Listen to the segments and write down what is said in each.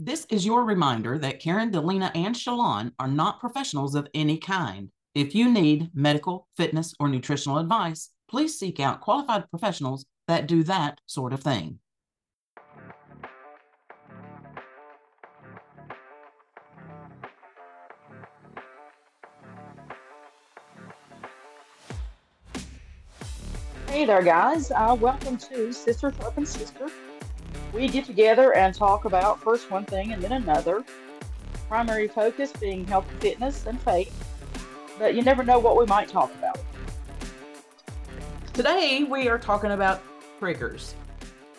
This is your reminder that Karen, Dalena, and Shelon are not professionals of any kind. If you need medical, fitness, or nutritional advice, please seek out qualified professionals that do that sort of thing. Hey there, guys. Uh, welcome to Sister Helping Sister. We get together and talk about first one thing and then another. Primary focus being health fitness and faith, but you never know what we might talk about. Today, we are talking about triggers.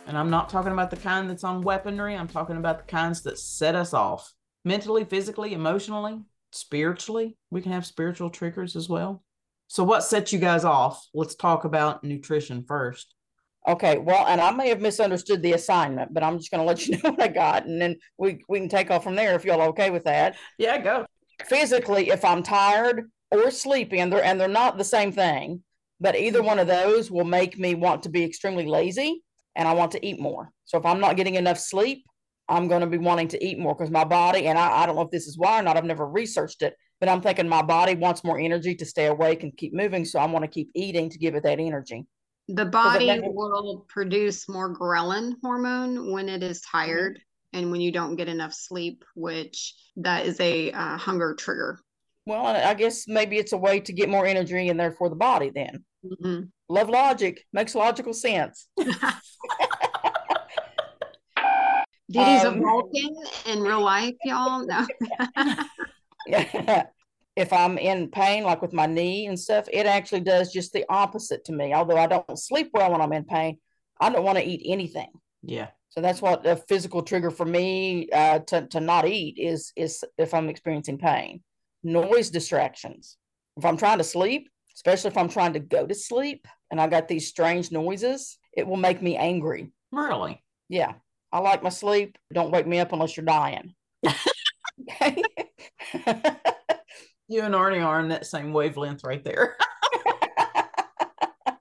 And I'm not talking about the kind that's on weaponry, I'm talking about the kinds that set us off mentally, physically, emotionally, spiritually. We can have spiritual triggers as well. So, what sets you guys off? Let's talk about nutrition first. Okay, well, and I may have misunderstood the assignment, but I'm just going to let you know what I got, and then we we can take off from there if y'all okay with that. Yeah, go. Physically, if I'm tired or sleepy, and they're and they're not the same thing, but either one of those will make me want to be extremely lazy, and I want to eat more. So if I'm not getting enough sleep, I'm going to be wanting to eat more because my body, and I, I don't know if this is why or not. I've never researched it, but I'm thinking my body wants more energy to stay awake and keep moving. So I want to keep eating to give it that energy. The body will produce more ghrelin hormone when it is tired mm-hmm. and when you don't get enough sleep, which that is a uh, hunger trigger. Well, I guess maybe it's a way to get more energy and therefore the body then. Mm-hmm. Love logic makes logical sense. Didi's um, a Vulcan in real life, y'all. No. if I'm in pain, like with my knee and stuff, it actually does just the opposite to me. Although I don't sleep well when I'm in pain, I don't want to eat anything. Yeah. So that's what a physical trigger for me uh, to to not eat is is if I'm experiencing pain. Noise distractions. If I'm trying to sleep, especially if I'm trying to go to sleep and I got these strange noises, it will make me angry. Really? Yeah. I like my sleep. Don't wake me up unless you're dying. okay. you and Arnie are in that same wavelength right there.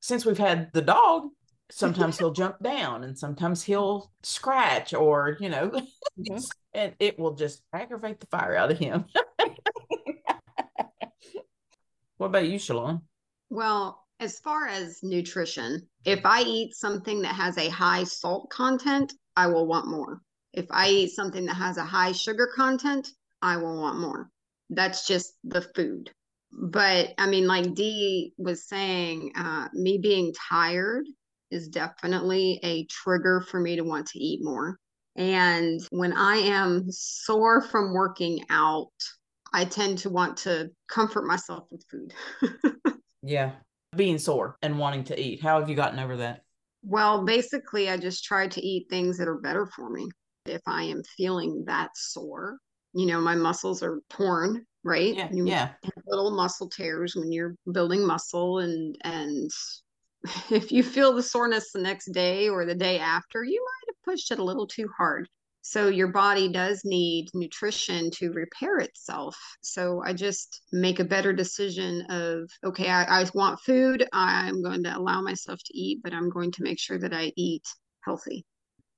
Since we've had the dog, sometimes he'll jump down and sometimes he'll scratch or, you know, mm-hmm. and it will just aggravate the fire out of him. what about you, Shelon? Well, as far as nutrition, if I eat something that has a high salt content, I will want more. If I eat something that has a high sugar content, I will want more. That's just the food. But I mean, like Dee was saying, uh, me being tired is definitely a trigger for me to want to eat more. And when I am sore from working out, I tend to want to comfort myself with food. yeah. Being sore and wanting to eat. How have you gotten over that? Well, basically, I just try to eat things that are better for me. If I am feeling that sore, you know, my muscles are torn, right? Yeah. You yeah. little muscle tears when you're building muscle and and if you feel the soreness the next day or the day after, you might have pushed it a little too hard. So your body does need nutrition to repair itself. So I just make a better decision of okay, I, I want food. I'm going to allow myself to eat, but I'm going to make sure that I eat healthy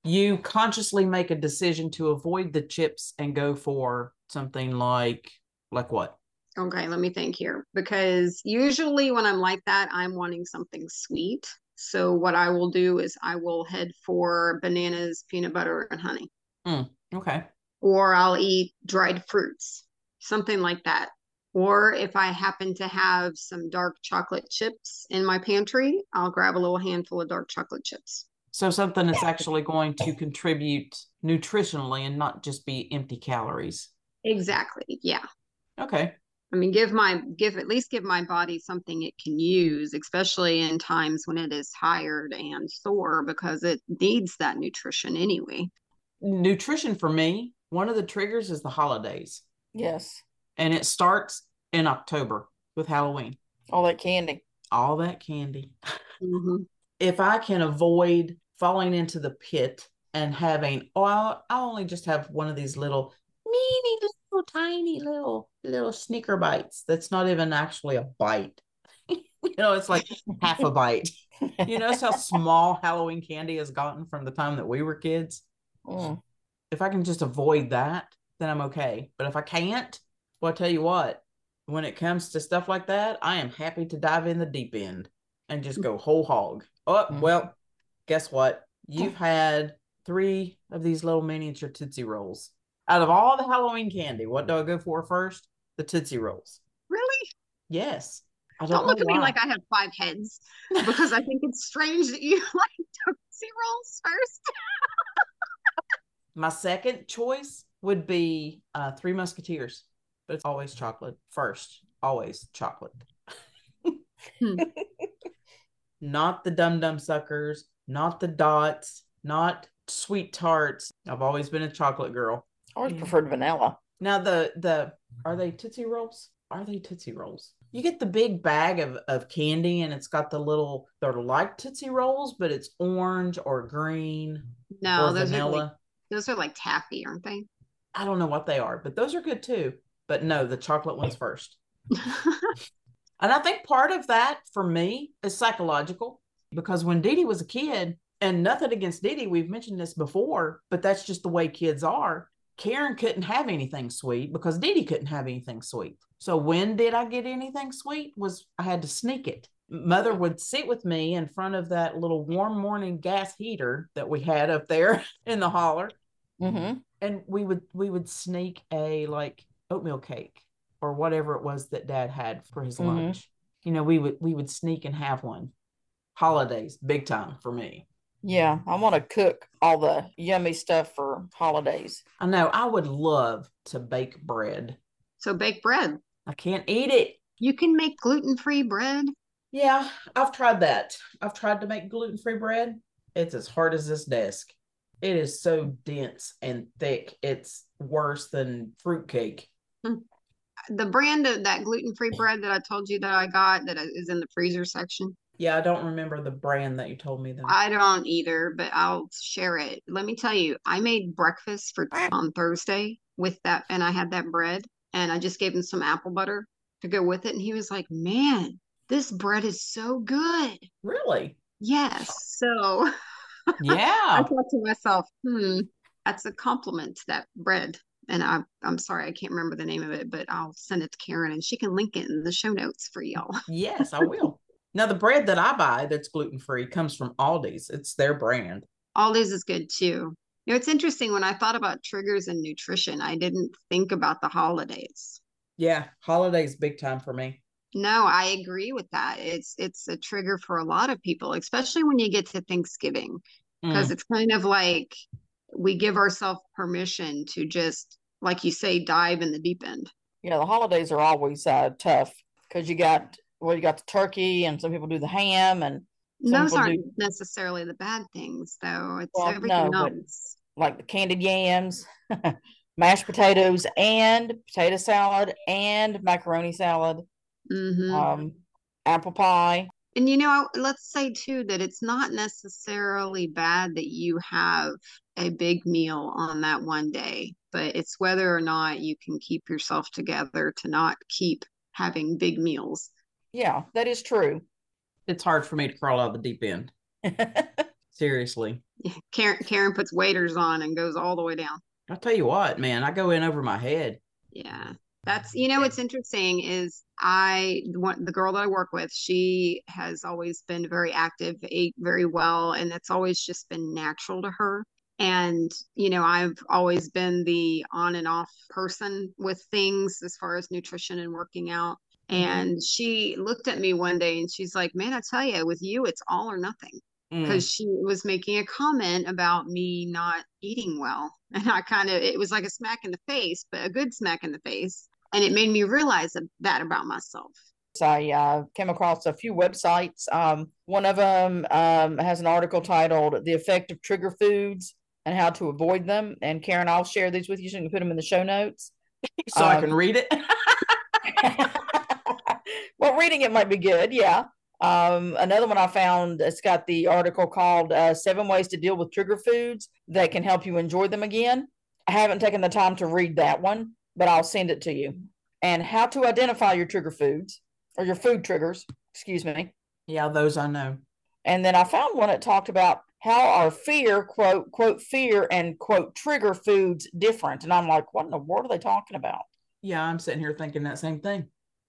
you consciously make a decision to avoid the chips and go for something like like what? Okay let me think here. Because usually when i'm like that i'm wanting something sweet. So what i will do is i will head for bananas peanut butter and honey. Mm, okay. Or i'll eat dried fruits something like that. Or if i happen to have some dark chocolate chips in my pantry i'll grab a little handful of dark chocolate chips so something that's actually going to contribute nutritionally and not just be empty calories. Exactly. Yeah. Okay. I mean, give my give at least give my body something it can use, especially in times when it is tired and sore, because it needs that nutrition anyway. Nutrition for me, one of the triggers is the holidays. Yes. And it starts in October with Halloween. All that candy. All that candy. Mm-hmm. if I can avoid falling into the pit and having oh I'll, I'll only just have one of these little meeny little tiny little little sneaker bites that's not even actually a bite you know it's like half a bite you notice how small halloween candy has gotten from the time that we were kids mm. If I can just avoid that, then I'm okay. But if I can't, well, I tell you what, when it comes to stuff like that, I am happy to dive in the deep end and just go whole hog. Oh, Mhm. well, guess what? You've had three of these little miniature Tootsie Rolls. Out of all the Halloween candy, what do I go for first? The Tootsie Rolls. Really? Yes. I Don't, don't, look at me like I have five heads because I think it's strange that you like Tootsie Rolls first. My second choice would be uh, Three Musketeers, but it's always chocolate first. Always chocolate. Hmm. not the dum dum suckers, not the dots, not sweet tarts. I've always been a chocolate girl. I always preferred vanilla. Now the the are they Tootsie Rolls? Are they Tootsie Rolls? You get the big bag of, of candy and it's got the little they're like Tootsie Rolls, but it's orange or green No, or those are like, vanilla. those are like taffy, aren't they? I don't know what they are, but those are good too. But no, the chocolate ones first. And I think part of that for me is psychological because when Dee Dee was a kid, and nothing against Dee Dee, we've mentioned this before, but that's just the way kids are. Karen couldn't have anything sweet because Dee Dee couldn't have anything sweet. So when did I get anything sweet? Was I had to sneak it. Mother would sit with me in front of that little warm morning gas heater that we had up there in the holler, Mm-hmm. and we would we would sneak a like oatmeal cake or whatever it was that dad had for his Mhm. lunch you know we would we would sneak and have one holidays big time for me Yeah, I want to cook all the yummy stuff for holidays. i know i would love to bake bread so bake bread. i can't eat it You can make gluten-free bread. yeah i've tried that i've tried to make gluten-free bread it's as hard as this desk it is so dense and thick it's worse than fruitcake hmm. The brand of that gluten-free bread that I told you that I got that is in the freezer section. Yeah i don't remember the brand that you told me though I don't either, but I'll share it. Let me tell you, I made breakfast for on Thursday with that, and I had that bread, and I just gave him some apple butter to go with it, and he was like, "Man, this bread is so good." really Yes, so Yeah. I thought to myself, "Hmm, that's a compliment to that bread." And I, I'm sorry, I can't remember the name of it, but I'll send it to Karen, and she can link it in the show notes for y'all. Yes, I will. Now the bread that I buy that's gluten free comes from Aldi's. It's their brand. Aldi's is good too. You know, it's interesting when I thought about triggers and nutrition, I didn't think about the holidays. Yeah, holidays big time for me. No, I agree with that. It's it's a trigger for a lot of people, especially when you get to Thanksgiving, because Mm, it's kind of like we give ourselves permission to just, like you say, dive in the deep end. Yeah, the holidays are always uh, tough because you got well, you got the turkey, and some people do the ham, and Those aren't do- necessarily the bad things, though. It's Well, everything no, else. like the candied yams, mashed potatoes, and potato salad, and macaroni salad, hmm um, apple pie. And you know, let's say too that it's not necessarily bad that you have a big meal on that one day, but it's whether or not you can keep yourself together to not keep having big meals. Yeah, that is true. it's hard for me to crawl out of the deep end. Seriously. Karen Karen puts waders on and goes all the way down. I'll tell you what, man, I go in over my head. Yeah. That's you know what's interesting is I the the girl that I work with, she has always been very active, ate very well, and it's always just been natural to her. And you know, I've always been the on and off person with things as far as nutrition and working out. And she looked at me one day and she's like, Man, I tell you, with you, it's all or nothing Mm, because she was making a comment about me not eating well. And I kind of, it was like a smack in the face, but a good smack in the face. And it made me realize that, that about myself. So I uh, came across a few websites. Um, one of them um, has an article titled "The Effect of Trigger Foods and How to Avoid Them." And Karen, I'll share these with you so you can put them in the show notes. so I can um, read it. well, reading it might be good. Yeah. Um, another one I found, it's got the article called uh, Seven Ways to Deal with Trigger Foods That Can Help You Enjoy Them Again. I haven't taken the time to read that one, but I'll send it to you. And how to identify your trigger foods or your food triggers, excuse me. yeah, those I know. And then I found one that talked about how are fear, quote, quote, fear and quote, trigger foods different? And I'm like, what in the world are they talking about? Yeah, I'm sitting here thinking that same thing.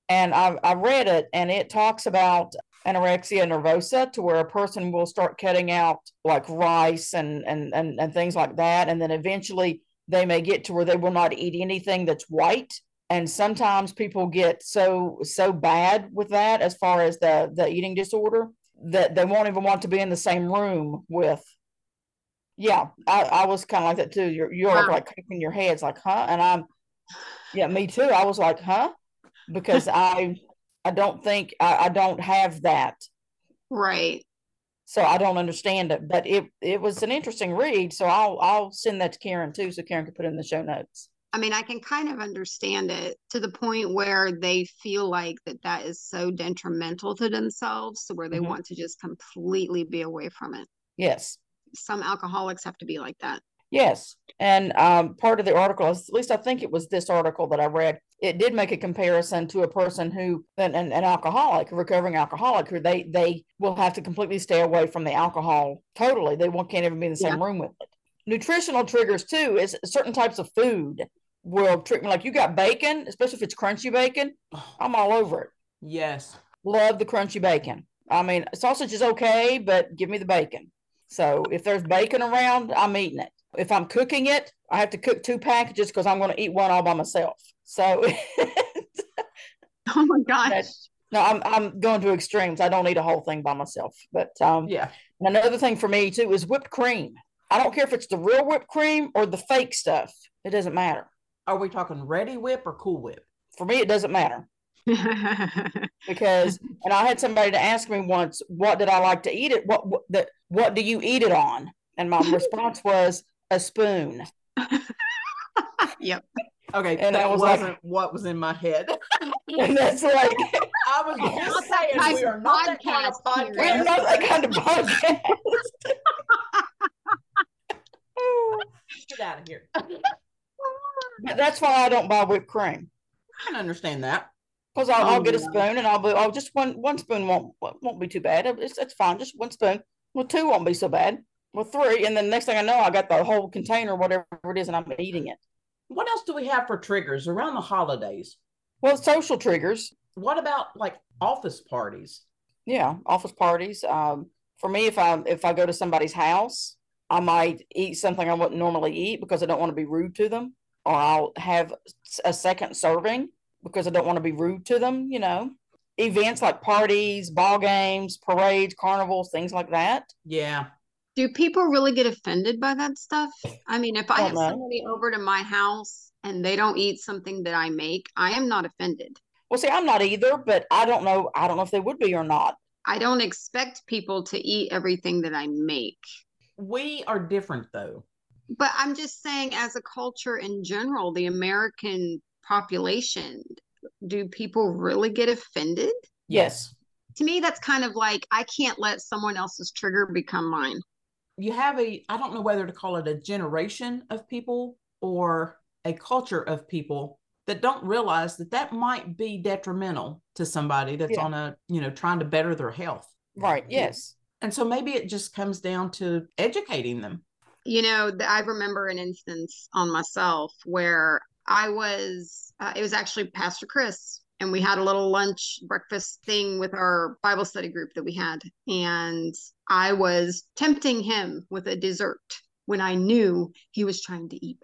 And I, I read it and it talks about anorexia nervosa to where a person will start cutting out like rice and, and, and, and things like that. And then eventually they may get to where they will not eat anything that's white and sometimes people get so so bad with that as far as the the eating disorder that they won't even want to be in the same room with yeah i, I was kind of like that too you're you're wow. like cooking your heads like huh and i'm yeah me too i was like huh because i i don't think I, I don't have that right so I don't understand it, but it it was an interesting read. So I'll I'll send that to Karen too, so Karen can put it in the show notes. I mean, I can kind of understand it to the point where they feel like that that is so detrimental to themselves, to where they mm-hmm. want to just completely be away from it. Yes. Some alcoholics have to be like that. Yes. And um, part of the article, at least I think it was this article that I read, it did make a comparison to a person who, an, an, an alcoholic, a recovering alcoholic, who they, they will have to completely stay away from the alcohol totally. They won't, can't even be in the same yeah. room with it. Nutritional triggers, too, is certain types of food will trick me. Like you got bacon, especially if it's crunchy bacon, I'm all over it. Yes. Love the crunchy bacon. I mean, sausage is okay, but give me the bacon. So if there's bacon around, I'm eating it. If I'm cooking it, I have to cook two packages because I'm going to eat one all by myself. So, oh my gosh. No, I'm I'm going to extremes. I don't eat a whole thing by myself. But um, yeah. Another thing for me too is whipped cream. I don't care if it's the real whipped cream or the fake stuff. It doesn't matter. Are we talking Reddi-wip or cool whip? For me, it doesn't matter. because and I had somebody to ask me once, what did I like to eat it? What what, the, what do you eat it on? And my response was a spoon. yep. Okay, and that was wasn't like, what was in my head. and that's like I was just saying we are not that kind of podcast. We're not that kind of podcast. Get out of here. That's why I don't buy whipped cream. I can understand that. Because I'll, I'll, get a oh, spoon and I'll be, oh, just one one spoon won't won't be too bad. It's, it's fine, just one spoon. Well, two won't be so bad. Well, three, and then next thing I know, I got the whole container, whatever it is, and I'm eating it. What else do we have for triggers around the holidays? Well, social triggers. What about like office parties? Yeah, office parties. Um, for me, if I if I go to somebody's house, I might eat something I wouldn't normally eat because I don't want to be rude to them or I'll have a second serving because I don't want to be rude to them, you know. Events like parties, ball games, parades, carnivals, things like that. Yeah. Do people really get offended by that stuff? I mean, if I, I have know. somebody over to my house and they don't eat something that I make, I am not offended. Well, see, I'm not either, but I don't know. I don't know if they would be or not. I don't expect people to eat everything that I make. We are different though but I'm just saying, as a culture in general, the American population, do people really get offended? Yes. To me, that's kind of like I can't let someone else's trigger become mine. You have a, I don't know whether to call it a generation of people or a culture of people that don't realize that that might be detrimental to somebody that's yeah. on a, you know, trying to better their health. Right. Yes. And so maybe it just comes down to educating them you know, I remember an instance on myself where I was, uh, it was actually Pastor Chris, and we had a little lunch breakfast thing with our Bible study group that we had. And I was tempting him with a dessert when I knew he was trying to eat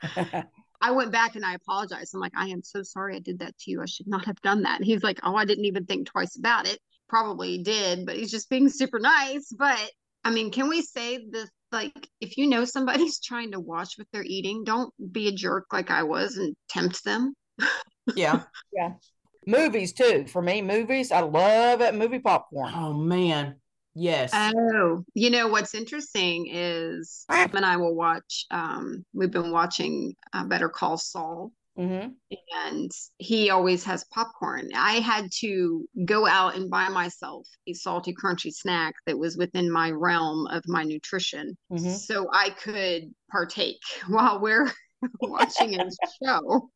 better. I went back and I apologized. I'm like, I am so sorry I did that to you. I should not have done that. And he's like, Oh, I didn't even think twice about it. Probably did, but he's just being super nice. But I mean, can we say this? like if you know somebody's trying to watch what they're eating, don't be a jerk like I was and tempt them. yeah. Yeah. Movies too. For me, movies, I love it. Movie popcorn. Oh man. Yes. Oh, you know what's interesting is and I will watch. Um, we've been watching uh, Better Call Saul, Mm-hmm. And he always has popcorn. I had to go out and buy myself a salty, crunchy snack that was within my realm of my nutrition mm-hmm. so I could partake while we're watching a show.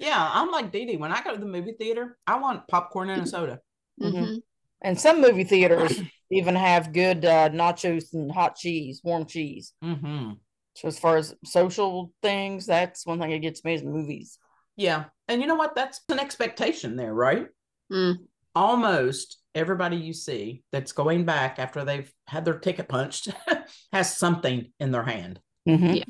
Yeah, I'm like Dee Dee. When I go to the movie theater, I want popcorn and a soda. Mm-hmm. And some movie theaters even have good uh, nachos and hot cheese, warm cheese. Mm-hmm. So as far as social things, that's one thing that gets me is movies. Yeah. And you know what? That's an expectation there, right? Mm. Almost everybody you see that's going back after they've had their ticket punched has something in their hand. Mhm. Yeah.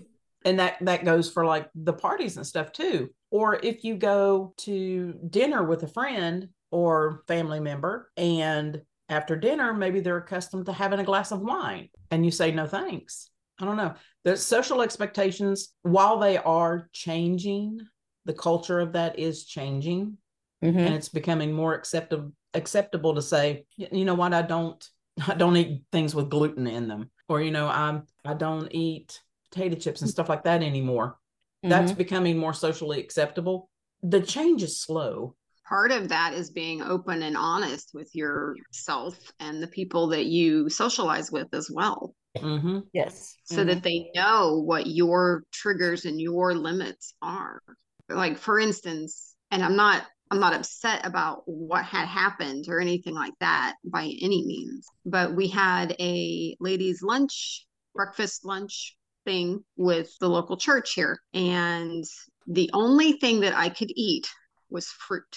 And that that goes for like the parties and stuff too. Or if you go to dinner with a friend or family member and after dinner maybe they're accustomed to having a glass of wine and you say no thanks. I don't know. The social expectations while they are changing the culture of that is changing Mhm. and it's becoming more acceptable acceptable to say you know what? I don't i don't eat things with gluten in them. Or you know i'm i don't eat potato chips and stuff like that anymore that's Mhm. becoming more socially acceptable the change is slow Part of that is being open and honest with yourself and the people that you socialize with as well. hmm yes. so that they know what your triggers and your limits are like for instance and i'm not i'm not upset about what had happened or anything like that by any means but we had a ladies lunch breakfast lunch thing with the local church here and the only thing that i could eat was fruit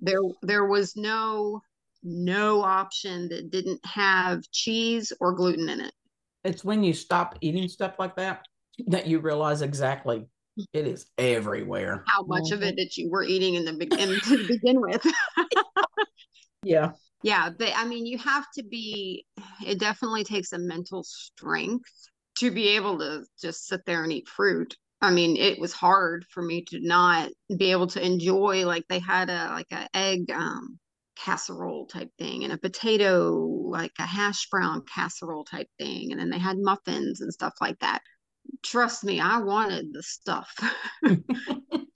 there there was no no option that didn't have cheese or gluten in it it's when you stop eating stuff like that that you realize exactly it is everywhere how much of it that you were eating in the begin to begin with. yeah yeah, but I mean, you have to be. It definitely takes a mental strength to be able to just sit there and eat fruit. I mean, it was hard for me to not be able to enjoy like they had a like a egg um casserole type thing and a potato like a hash brown casserole type thing and then they had muffins and stuff like that. Trust me, I wanted the stuff.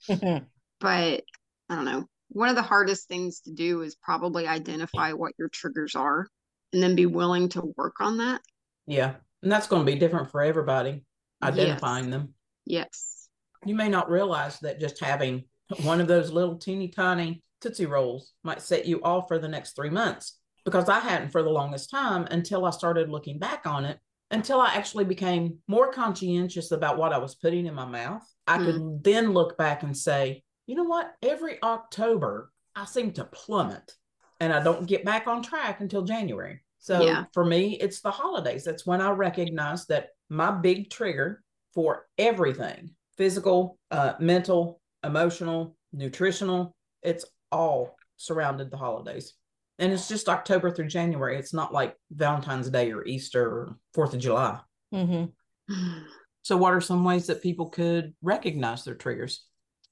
But I don't know. One of the hardest things to do is probably identify what your triggers are and then be willing to work on that. yeah and that's going to be different for everybody identifying Yes. them Yes. you may not realize that just having one of those little teeny tiny Tootsie Rolls might set you off for the next three months because I hadn't for the longest time until I started looking back on it, until I actually became more conscientious about what I was putting in my mouth. I could mm-hmm. then look back and say, you know what? Every October, I seem to plummet and I don't get back on track until January. So Yeah. for me, it's the holidays. That's when I recognize that my big trigger for everything physical, uh, mental, emotional, nutritional it's all surrounded the holidays. And it's just October through January. It's not like Valentine's Day or Easter or Fourth of July. Mhm. So, what are some ways that people could recognize their triggers?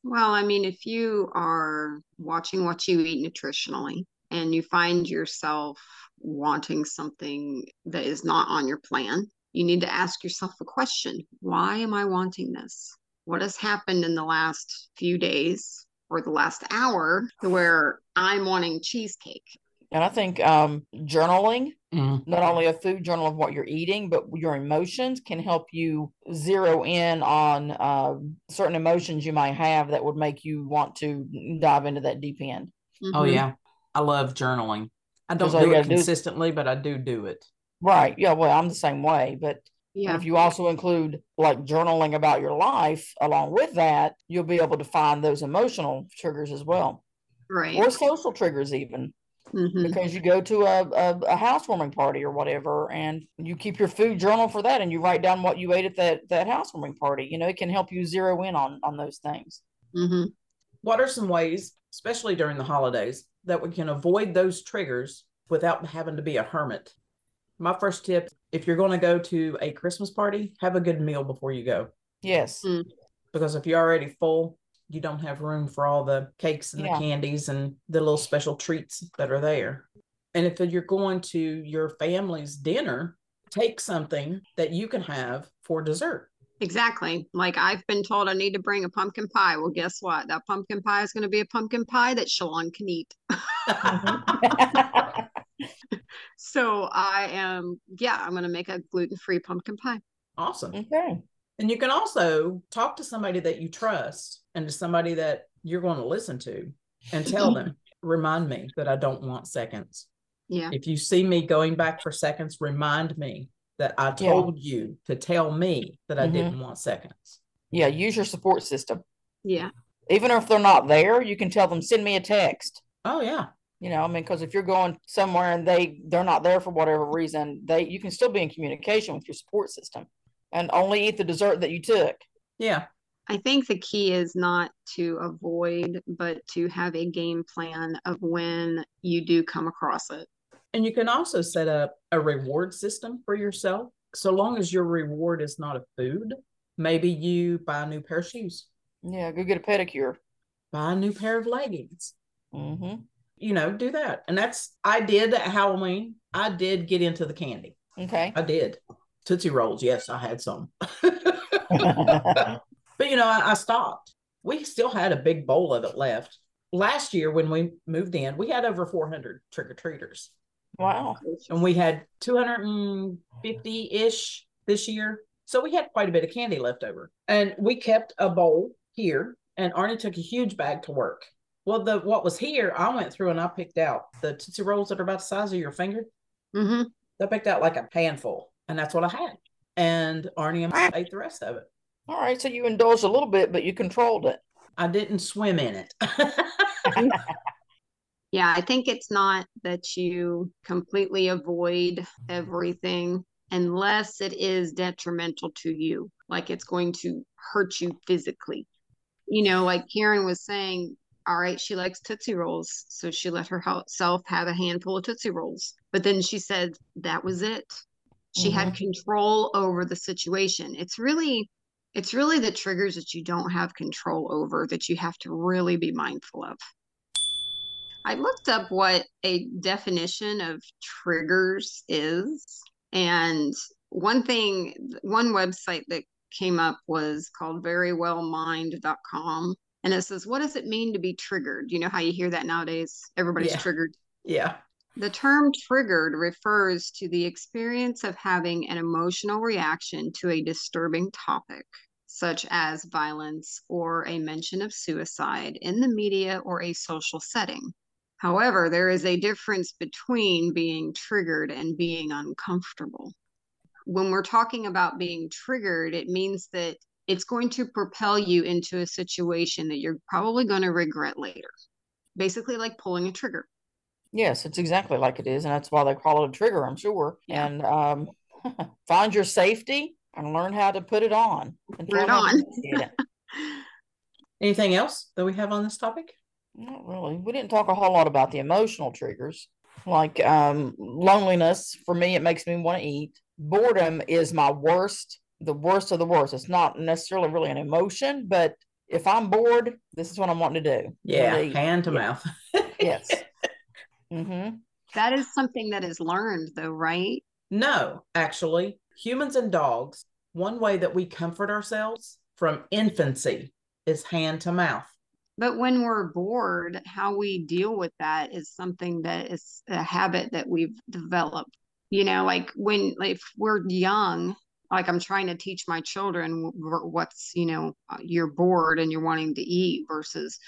Well, I mean, if you are watching what you eat nutritionally and you find yourself wanting something that is not on your plan, you need to ask yourself a question Why am I wanting this? What has happened in the last few days or the last hour to where I'm wanting cheesecake? And I think um, journaling, Mm, not only a food journal of what you're eating, but your emotions can help you zero in on uh, certain emotions you might have that would make you want to dive into that deep end. Oh, Mhm. yeah. I love journaling. I don't do it gotta do consistently, but I do do it. Right. Yeah. Well, I'm the same way. But Yeah. if you also include like journaling about your life along with that, you'll be able to find those emotional triggers as well, Right. or social triggers even. Mhm. because you go to a, a, a housewarming party or whatever and you keep your food journal for that and you write down what you ate at that that housewarming party you know it can help you zero in on on those things Mhm. What are some ways, especially during the holidays, that we can avoid those triggers without having to be a hermit? My first tip if you're going to go to a Christmas party, have a good meal before you go. yes Mm. because if you're already full, you don't have room for all the cakes and Yeah. the candies and the little special treats that are there. And if you're going to your family's dinner, take something that you can have for dessert. Exactly. Like I've been told I need to bring a pumpkin pie. Well, guess what? That pumpkin pie is going to be a pumpkin pie that Shelon can eat. Mm-hmm. So I am, yeah, I'm going to make a gluten free pumpkin pie. awesome. okay And you can also talk to somebody that you trust and to somebody that you're going to listen to and tell them, remind me that I don't want seconds. Yeah. If you see me going back for seconds, remind me that I Yeah. told you to tell me that I Mhm. didn't want seconds. Yeah, use your support system. Yeah. Even if they're not there, you can tell them send me a text. Oh yeah. You know, I mean, because if you're going somewhere and they they're not there for whatever reason, they you can still be in communication with your support system, and only eat the dessert that you took. Yeah. I think the key is not to avoid, but to have a game plan of when you do come across it. And you can also set up a reward system for yourself. So long as your reward is not a food, maybe you buy a new pair of shoes, Yeah, go get a pedicure. buy a new pair of leggings, Mm-hmm. you know, do that. And that's, I did at Halloween. I did get into the candy. Okay. I did. Tootsie Rolls. Yes, I had some. but, you know, I, I stopped. We still had a big bowl of it left. Last year, when we moved in, we had over 400 trick or treaters. Wow. and we had 250 ish this year. So we had quite a bit of candy left over. And we kept a bowl here, and Arnie took a huge bag to work. Well, the what was here, I went through and I picked out the Tootsie Rolls that are about the size of your finger. hmm I picked out like a handful, and that's what I had. And Arnie and I ate the rest of it. All right. So you indulged a little bit, but you controlled it. I didn't swim in it. Yeah, I think it's not that you completely avoid everything unless it is detrimental to you, like it's going to hurt you physically. You know, like Karen was saying, all right, she likes Tootsie Rolls. So she let herself have a handful of Tootsie Rolls. But then she said that was it. She had mm-hmm. control over the situation. It's really, it's really the triggers that you don't have control over that you have to really be mindful of. I looked up what a definition of triggers is. And one thing, one website that came up was called verywellmind.com. And it says, What does it mean to be triggered? You know how you hear that nowadays? Everybody's Yeah. triggered. yeah. The term triggered refers to the experience of having an emotional reaction to a disturbing topic, such as violence or a mention of suicide in the media or a social setting. However, there is a difference between being triggered and being uncomfortable. When we're talking about being triggered, it means that it's going to propel you into a situation that you're probably going to regret later. Basically, like pulling a trigger. Yes, it's exactly like it is, and that's why they call it a trigger, I'm sure. Yeah. And um, find your safety and learn how to put it on. Put it try not to on. Anything else that we have on this topic? Not really. We didn't talk a whole lot about the emotional triggers, like um, loneliness. For me, it makes me want to eat. Boredom is my worst, the worst of the worst. It's not necessarily really an emotion, but if I'm bored, this is what I'm wanting to do. Yeah. Wanting to eat. Hand to Yeah. mouth. Yes. mm-hmm. That is something that is learned, though, right? No, actually, humans and dogs, one way that we comfort ourselves from infancy is hand to mouth. But when we're bored, how we deal with that is something that is a habit that we've developed. You know, like when like, if we're young, like I'm trying to teach my children what's, you know, uh, you're bored and you're wanting to eat versus,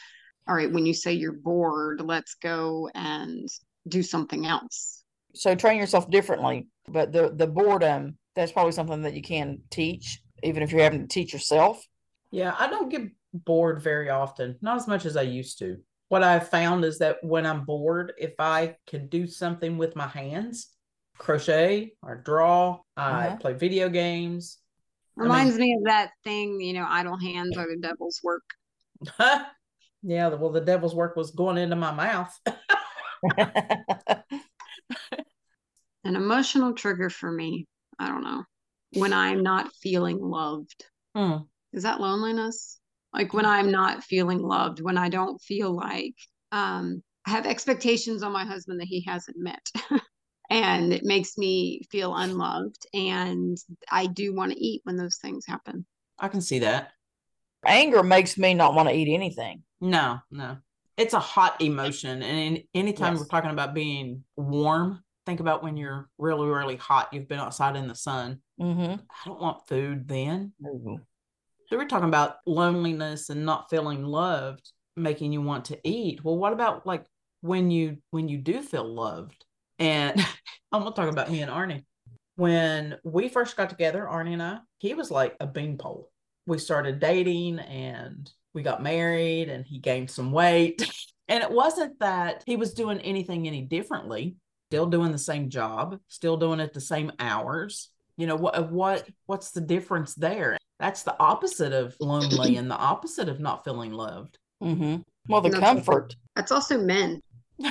all right, when you say you're bored, let's go and do something else. So train yourself differently. But the the boredom, that's probably something that you can teach, even if you're having to teach yourself. Yeah, I don't get bored very often, not as much as I used to. What I've found is that when I'm bored, if I can do something with my hands, crochet or draw, I Uh-huh. play video games. I mean- Reminds me of that thing, you know, idle hands are the devil's work. yeah, well, the devil's work was going into my mouth. An emotional trigger for me, I don't know, when I'm not feeling loved. Hmm. is that loneliness like when i'm not feeling loved when i don't feel like um i have expectations on my husband that he hasn't met and it makes me feel unloved and i do want to eat when those things happen I can see that. Anger makes me not want to eat anything. No, no. It's a hot emotion. And anytime Yes. we're talking about being warm, think about when you're really, really hot, you've been outside in the sun. Mm-hmm. I don't want food then. So we're talking about loneliness and not feeling loved, making you want to eat. Well, what about like when you when you do feel loved? And I'm gonna talk about me and Arnie. When we first got together, Arnie and I, he was like a beanpole. We started dating and we got married and he gained some weight. And it wasn't that he was doing anything any differently, still doing the same job, still doing it the same hours. You know, what what what's the difference there? That's the opposite of lonely and the opposite of not feeling loved. Mm-hmm. Well, the That's- comfort. That's also men.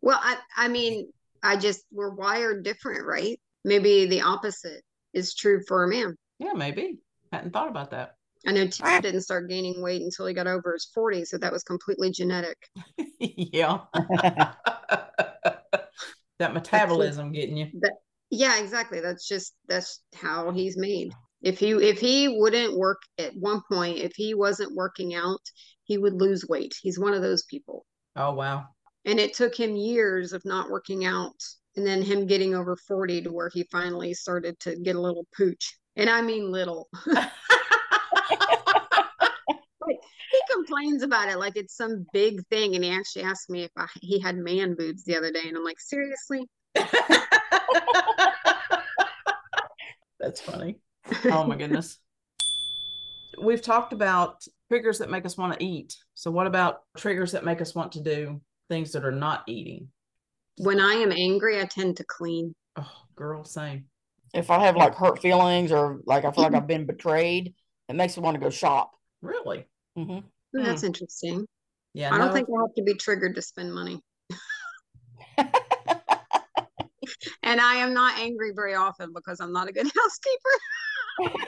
Well, I I mean, I just we're wired different, right? Maybe the opposite is true for a man. Yeah, maybe. Hadn't thought about that. I know Tim didn't start gaining weight until he got over his 40, so that was completely genetic. yeah. that metabolism getting you. Yeah, exactly. That's just that's how he's made. If he if he wouldn't work at one point, if he wasn't working out, he would lose weight. He's one of those people. Oh wow. And it took him years of not working out and then him getting over 40 to where he finally started to get a little pooch. And I mean little. he complains about it like it's some big thing and he actually asked me if I, he had man boobs the other day and I'm like, "Seriously?" That's funny. Oh my goodness. We've talked about triggers that make us want to eat. So, what about triggers that make us want to do things that are not eating? When I am angry, I tend to clean. Oh, girl, same. if I have like hurt feelings or like I feel like I've been betrayed, it makes me want to go shop. Really? Mm-hmm. Ooh, That's interesting. Yeah. I don't no, think I have to be triggered to spend money. And I am not angry very often because I'm not a good housekeeper.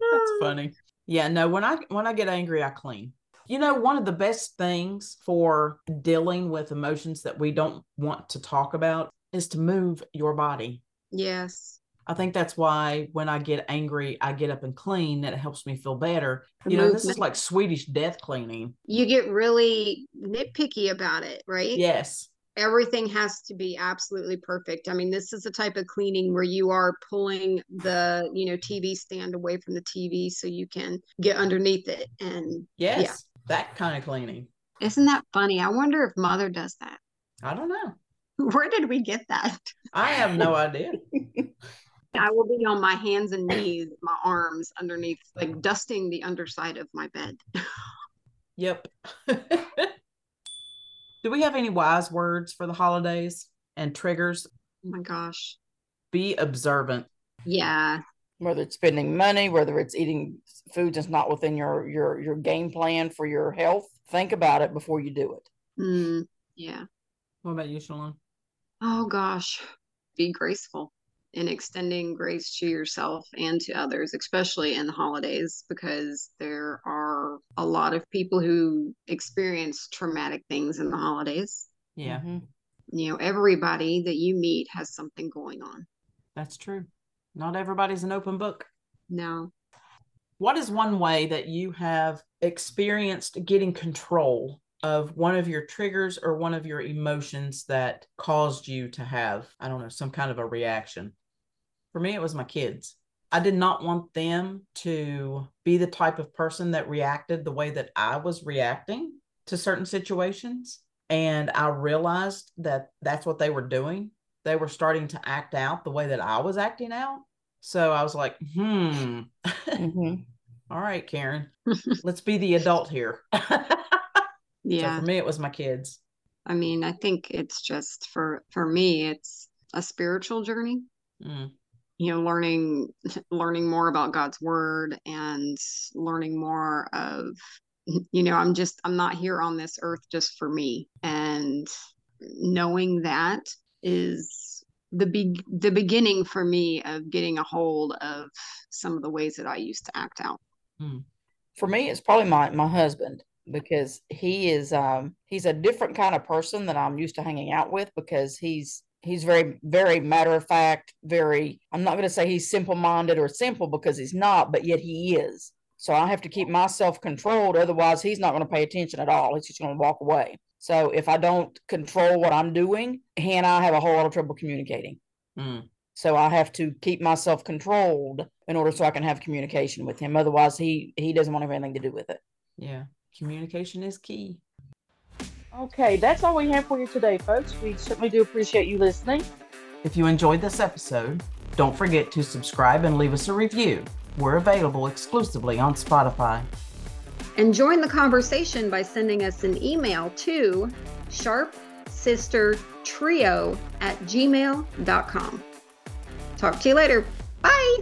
that's funny. Yeah, no, when I when I get angry, I clean. You know, one of the best things for dealing with emotions that we don't want to talk about is to move your body. Yes. I think that's why when I get angry, I get up and clean. That helps me feel better. You know, this is like Swedish death cleaning. You get really nitpicky about it, right? Yes. Everything has to be absolutely perfect. I mean, this is the type of cleaning where you are pulling the, you know, TV stand away from the TV so you can get underneath it. And Yes. That kind of cleaning. isn't that funny? I wonder if mother does that. I don't know. Where did we get that? I have no idea. I will be on my hands and knees, my arms underneath, like dusting the underside of my bed. Yep. Do we have any wise words for the holidays and triggers? Oh my gosh. Be observant. Yeah. whether it's spending money, whether it's eating foods that's not within your your your game plan for your health, think about it before you do it. Mm, yeah. What about you, Shelon? Oh gosh. Be graceful in extending grace to yourself and to others, especially in the holidays, because there are a lot of people who experience traumatic things in the holidays. Yeah, Mhm. You know, everybody that you meet has something going on. that's true. Not everybody's an open book. No. What is one way that you have experienced getting control of one of your triggers or one of your emotions that caused you to have, I don't know, some kind of a reaction? For me, it was my kids. I did not want them to be the type of person that reacted the way that I was reacting to certain situations. And I realized that that's what they were doing. They were starting to act out the way that I was acting out. So I was like, hmm, Mhm. all right, Karen, let's be the adult here. Yeah. So for me, it was my kids. I mean, I think it's just for for me, it's a spiritual journey. Mm, You know, learning learning more about God's word and learning more of you know, I'm just I'm not here on this earth just for me. And knowing that is the be- the beginning for me of getting a hold of some of the ways that I used to act out. For me, it's probably my my husband because he is um he's a different kind of person that I'm used to hanging out with because he's he's very very matter of fact, very I'm not going to say he's simple minded or simple because he's not, but yet he is. So I have to keep myself controlled otherwise he's not going to pay attention at all. He's just going to walk away. So if I don't control what I'm doing, he and I have a whole lot of trouble communicating. mm. So I have to keep myself controlled in order so I can have communication with him. Otherwise, he he doesn't want to have anything to do with it. Yeah, communication is key. Okay, that's all we have for you today, folks. We certainly do appreciate you listening. If you enjoyed this episode, don't forget to subscribe and leave us a review. We're available exclusively on Spotify. And join the conversation by sending us an email to sharpsistertrio at gmail.com. Talk to you later. Bye.